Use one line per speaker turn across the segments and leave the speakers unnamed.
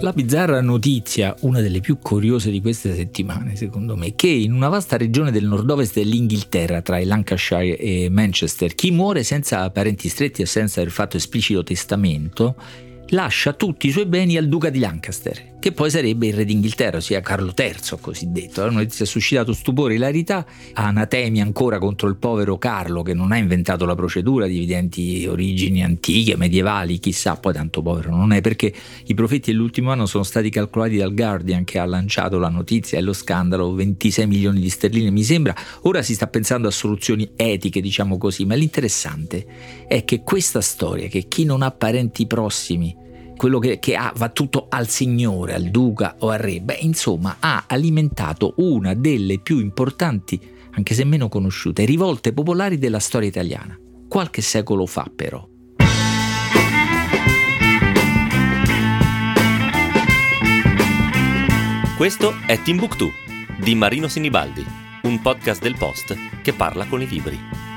La bizzarra notizia, una delle più curiose di queste settimane, secondo me, che in una vasta regione del nord-ovest dell'Inghilterra, tra il Lancashire e Manchester, chi muore senza parenti stretti e senza aver fatto esplicito testamento lascia tutti i suoi beni al duca di Lancaster, che poi sarebbe il re d'Inghilterra, ossia Carlo III cosiddetto. La notizia ha suscitato stupore e ilarità, anatemi ancora contro il povero Carlo che non ha inventato la procedura di evidenti origini antiche, medievali, chissà, poi tanto povero non è, perché i profetti dell'ultimo anno sono stati calcolati dal Guardian che ha lanciato la notizia e lo scandalo, 26 milioni di sterline mi sembra, ora si sta pensando a soluzioni etiche, diciamo così, ma l'interessante è che questa storia, che chi non ha parenti prossimi, quello che, che ha, va tutto al signore, al duca o al re, beh insomma ha alimentato una delle più importanti, anche se meno conosciute, rivolte popolari della storia italiana, qualche secolo fa però.
Questo è Timbuktu di Marino Sinibaldi, un podcast del Post che parla con i libri.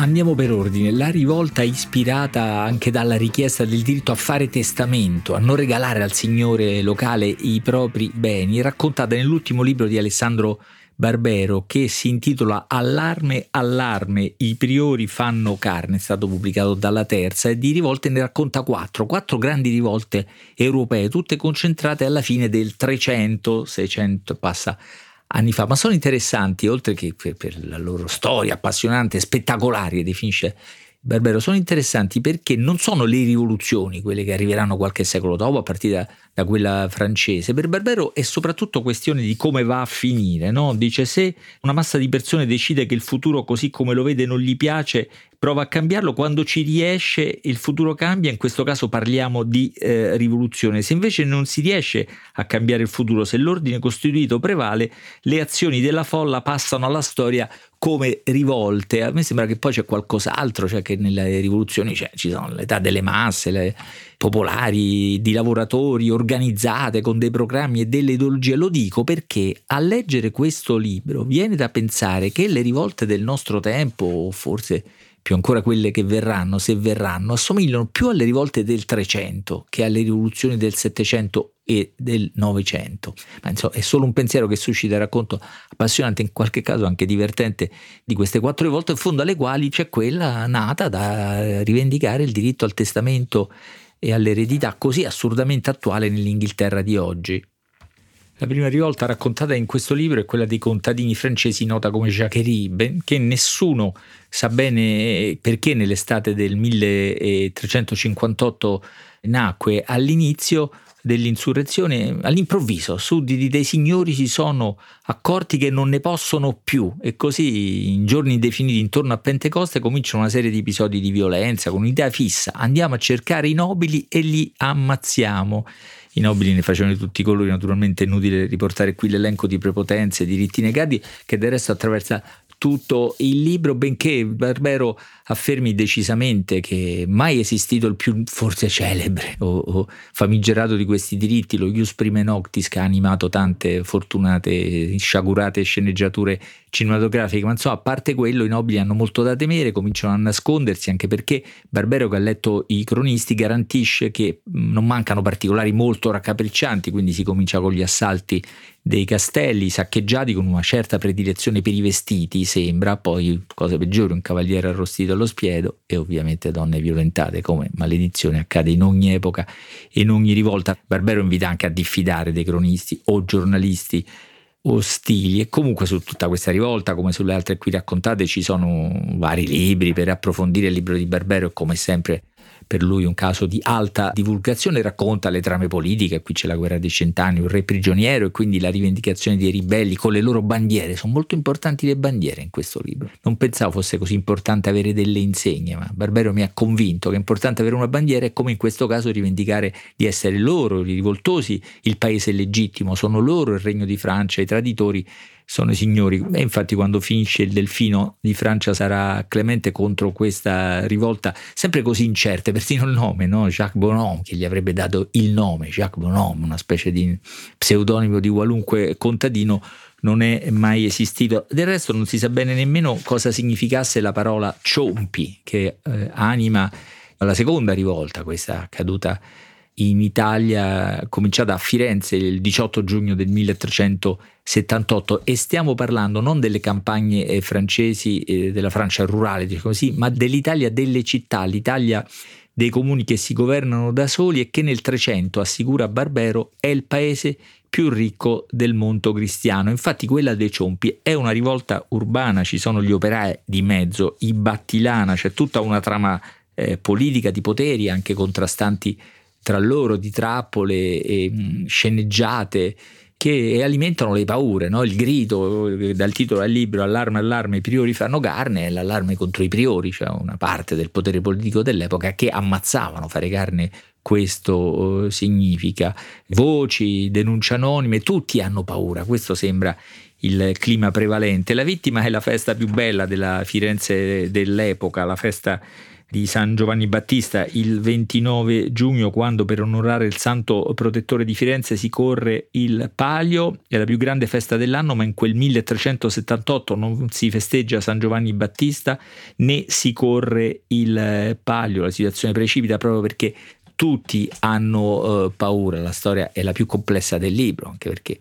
Andiamo per ordine. La rivolta ispirata anche dalla richiesta del diritto a fare testamento, a non regalare al signore locale i propri beni, raccontata nell'ultimo libro di Alessandro Barbero che si intitola Allarme, allarme, i priori fanno carne, è stato pubblicato dalla terza e di rivolte ne racconta quattro, quattro grandi rivolte europee, tutte concentrate alla fine del 300, 600 passa anni fa, ma sono interessanti, oltre che per, per la loro storia appassionante, spettacolare, definisce Barbero, sono interessanti perché non sono le rivoluzioni quelle che arriveranno qualche secolo dopo, a partire da, da quella francese. Per Barbero è soprattutto questione di come va a finire. No? Dice se una massa di persone decide che il futuro così come lo vede non gli piace, prova a cambiarlo, quando ci riesce il futuro cambia, in questo caso parliamo di eh, rivoluzione. Se invece non si riesce a cambiare il futuro, se l'ordine costituito prevale, le azioni della folla passano alla storia come rivolte. A me sembra che poi c'è qualcos'altro, cioè che nelle rivoluzioni cioè, ci sono l'età delle masse, le popolari, di lavoratori organizzate con dei programmi e delle ideologie. Lo dico perché a leggere questo libro viene da pensare che le rivolte del nostro tempo, o forse più ancora quelle che verranno, se verranno, assomigliano più alle rivolte del 300 che alle rivoluzioni del 700 e del Novecento. Ma insomma, è solo un pensiero che suscita il racconto appassionante, in qualche caso anche divertente, di queste quattro rivolte, in fondo alle quali c'è quella nata da rivendicare il diritto al testamento e all'eredità così assurdamente attuale nell'Inghilterra di oggi. La prima rivolta raccontata in questo libro è quella dei contadini francesi nota come Jacquerie, che nessuno sa bene perché nell'estate del 1358 nacque. All'inizio dell'insurrezione, all'improvviso, sudditi dei signori si sono accorti che non ne possono più e così in giorni indefiniti intorno a Pentecoste cominciano una serie di episodi di violenza con un'idea fissa, andiamo a cercare i nobili e li ammazziamo i nobili ne facevano di tutti i colori, naturalmente è inutile riportare qui l'elenco di prepotenze, diritti negati che del resto attraversa tutto il libro, benché Barbero affermi decisamente che mai esistito il più forse celebre o, o, famigerato di questi diritti, lo Ius Prime Noctis che ha animato tante fortunate, sciagurate sceneggiature cinematografiche, ma insomma a parte quello i nobili hanno molto da temere, cominciano a nascondersi anche perché Barbero che ha letto i cronisti garantisce che non mancano particolari molto raccapriccianti, quindi si comincia con gli assalti dei castelli saccheggiati con una certa predilezione per i vestiti, sembra, poi cosa peggiore, un cavaliere arrostito allo spiedo e ovviamente donne violentate, come maledizione accade in ogni epoca e in ogni rivolta. Barbero invita anche a diffidare dei cronisti o giornalisti ostili e comunque su tutta questa rivolta come sulle altre qui raccontate ci sono vari libri per approfondire il libro di Barbero e come sempre per lui un caso di alta divulgazione, racconta le trame politiche, qui c'è la guerra dei cent'anni, un re prigioniero e quindi la rivendicazione dei ribelli con le loro bandiere, sono molto importanti le bandiere in questo libro. Non pensavo fosse così importante avere delle insegne, ma Barbero mi ha convinto che è importante avere una bandiera e come in questo caso rivendicare di essere loro, i rivoltosi, il paese legittimo, sono loro il regno di Francia, i traditori sono i signori. E infatti quando finisce il Delfino di Francia sarà Clemente contro questa rivolta, sempre così incerte, persino il nome, no? Jacques Bonhomme, che gli avrebbe dato il nome, Jacques Bonhomme, una specie di pseudonimo di qualunque contadino, non è mai esistito. Del resto non si sa bene nemmeno cosa significasse la parola ciompi, che eh, anima la seconda rivolta, questa caduta in Italia, cominciata a Firenze il 18 giugno del 1378 e stiamo parlando non delle campagne eh, francesi, eh, della Francia rurale, diciamo così, ma dell'Italia delle città, l'Italia dei comuni che si governano da soli e che nel 300, assicura Barbero, è il paese più ricco del mondo cristiano. Infatti quella dei Ciompi è una rivolta urbana, ci sono gli operai di mezzo, i Battilana, c'è tutta una trama eh, politica di poteri anche contrastanti tra loro, di trappole e mh, sceneggiate che alimentano le paure, no? il grido dal titolo al libro allarme allarme i priori fanno carne è l'allarme contro i priori, cioè una parte del potere politico dell'epoca che ammazzavano, fare carne questo eh, significa. Voci, denunce anonime, tutti hanno paura, questo sembra il clima prevalente. La vittima è la festa più bella della Firenze dell'epoca, la festa di San Giovanni Battista il 29 giugno quando per onorare il santo protettore di Firenze si corre il Palio, è la più grande festa dell'anno ma in quel 1378 non si festeggia San Giovanni Battista né si corre il Palio, la situazione precipita proprio perché tutti hanno eh, paura, la storia è la più complessa del libro anche perché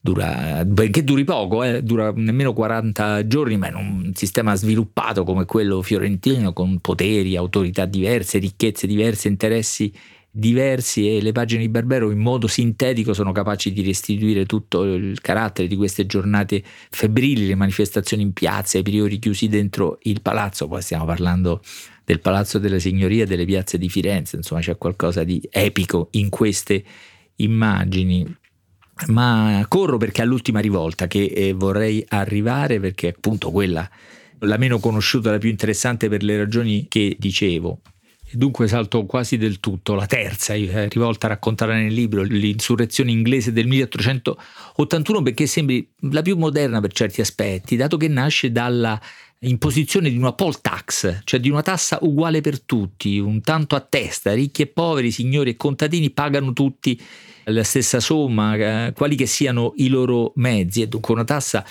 dura, benché duri poco, eh, dura nemmeno 40 giorni, ma in un sistema sviluppato come quello fiorentino, con poteri, autorità diverse, ricchezze diverse, interessi diversi e le pagine di Barbero in modo sintetico sono capaci di restituire tutto il carattere di queste giornate febbrili, le manifestazioni in piazza, i priori chiusi dentro il palazzo, poi stiamo parlando del Palazzo della Signoria delle piazze di Firenze, insomma c'è qualcosa di epico in queste immagini ma corro perché è l'ultima rivolta che eh, vorrei arrivare perché è appunto quella la meno conosciuta, la più interessante per le ragioni che dicevo. Dunque salto quasi del tutto la terza eh, rivolta raccontata nel libro, l'insurrezione inglese del 1881, perché sembri la più moderna per certi aspetti, dato che nasce dalla imposizione di una poll tax, cioè di una tassa uguale per tutti, un tanto a testa, ricchi e poveri, signori e contadini pagano tutti la stessa somma, eh, quali che siano i loro mezzi, e dunque una tassa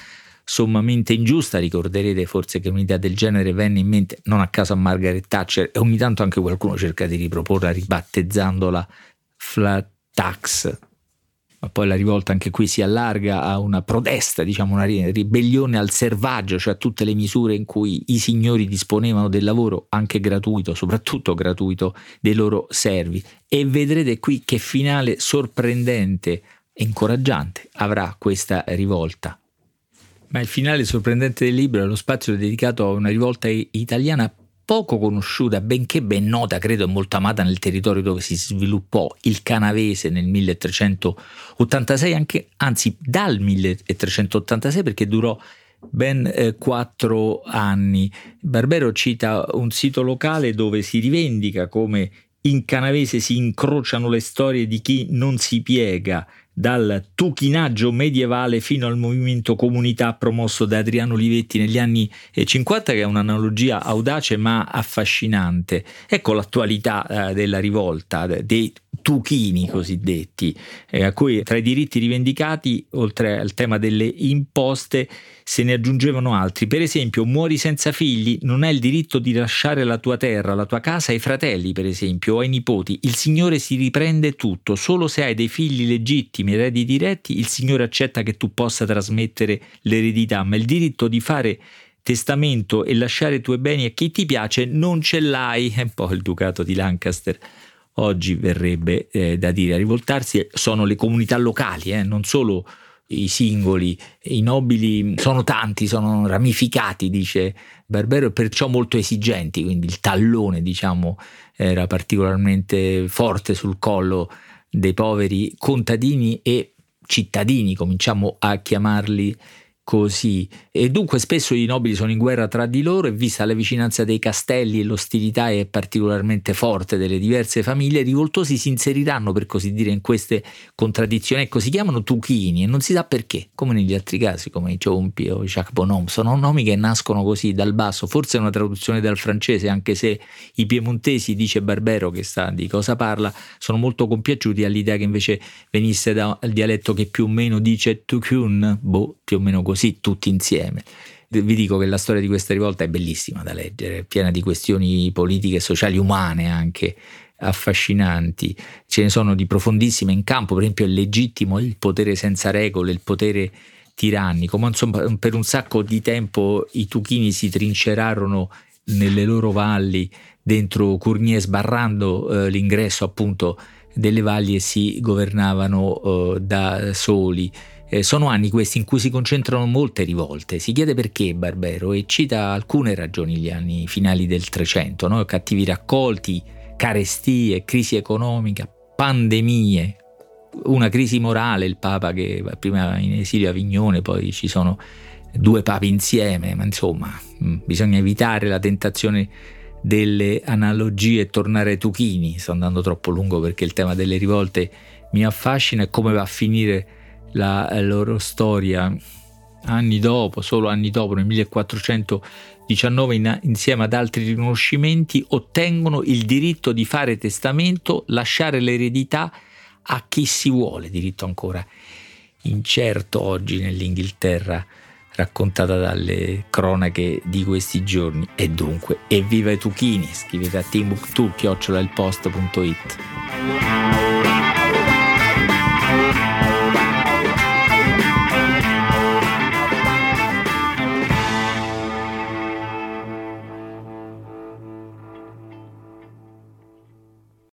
sommamente ingiusta, ricorderete forse che un'idea del genere venne in mente non a caso a Margaret Thatcher e ogni tanto anche qualcuno cerca di riproporla ribattezzandola flat tax, ma poi la rivolta anche qui si allarga a una protesta, diciamo una ribellione al servaggio, cioè a tutte le misure in cui i signori disponevano del lavoro anche gratuito, soprattutto gratuito, dei loro servi. E vedrete qui che finale sorprendente e incoraggiante avrà questa rivolta. Ma il finale sorprendente del libro è lo spazio dedicato a una rivolta italiana poco conosciuta, benché ben nota, credo, e molto amata nel territorio dove si sviluppò il canavese nel 1386, anche, anzi dal 1386 perché durò ben eh, quattro anni. Barbero cita un sito locale dove si rivendica come in canavese si incrociano le storie di chi non si piega, dal tuchinaggio medievale fino al movimento comunità promosso da Adriano Olivetti negli anni 50, che è un'analogia audace ma affascinante. Ecco l'attualità eh, della rivolta, dei tuchini cosiddetti, eh, a cui tra i diritti rivendicati, oltre al tema delle imposte, se ne aggiungevano altri. Per esempio, muori senza figli, non hai il diritto di lasciare la tua terra, la tua casa ai fratelli, per esempio, o ai nipoti. Il Signore si riprende tutto, solo se hai dei figli legittimi, eredi diretti, il Signore accetta che tu possa trasmettere l'eredità, ma il diritto di fare testamento e lasciare i tuoi beni a chi ti piace non ce l'hai. È un po' il ducato di Lancaster oggi verrebbe eh, da dire. A rivoltarsi sono le comunità locali, eh, non solo i singoli, i nobili sono tanti, sono ramificati, dice Barbero, e perciò molto esigenti, quindi il tallone, diciamo, era particolarmente forte sul collo dei poveri contadini e cittadini, cominciamo a chiamarli così. E dunque spesso i nobili sono in guerra tra di loro e vista la vicinanza dei castelli e l'ostilità è particolarmente forte delle diverse famiglie, i rivoltosi si inseriranno per così dire in queste contraddizioni. Ecco, si chiamano tuchini e non si sa perché, come negli altri casi, come i Ciompi o i Jacques Bonhomme, sono nomi che nascono così dal basso, forse è una traduzione dal francese, anche se i piemontesi, dice Barbero che sa di cosa parla, sono molto compiaciuti all'idea che invece venisse dal dialetto che più o meno dice Tukun, boh, più o meno così così tutti insieme. Vi dico che la storia di questa rivolta è bellissima da leggere, piena di questioni politiche sociali umane anche affascinanti. Ce ne sono di profondissime in campo, per esempio è legittimo il potere senza regole, il potere tirannico, ma insomma per un sacco di tempo i tuchini si trincerarono nelle loro valli dentro Cournier sbarrando eh, l'ingresso appunto delle valli e si governavano eh, da soli. Eh, sono anni questi in cui si concentrano molte rivolte. Si chiede perché Barbero e cita alcune ragioni gli anni finali del Trecento, no? cattivi raccolti, carestie, crisi economica, pandemie, una crisi morale, il Papa che va prima in esilio a Avignone, poi ci sono due papi insieme, ma insomma mm, bisogna evitare la tentazione delle analogie e tornare ai Tuchini. Sto andando troppo lungo perché il tema delle rivolte mi affascina e come va a finire la loro storia anni dopo, solo anni dopo, nel 1419, in, insieme ad altri riconoscimenti, ottengono il diritto di fare testamento, lasciare l'eredità a chi si vuole, diritto ancora incerto oggi nell'Inghilterra raccontata dalle cronache di questi giorni. E dunque, evviva i Tuchini, scrivete a timbuktu-ilpost.it.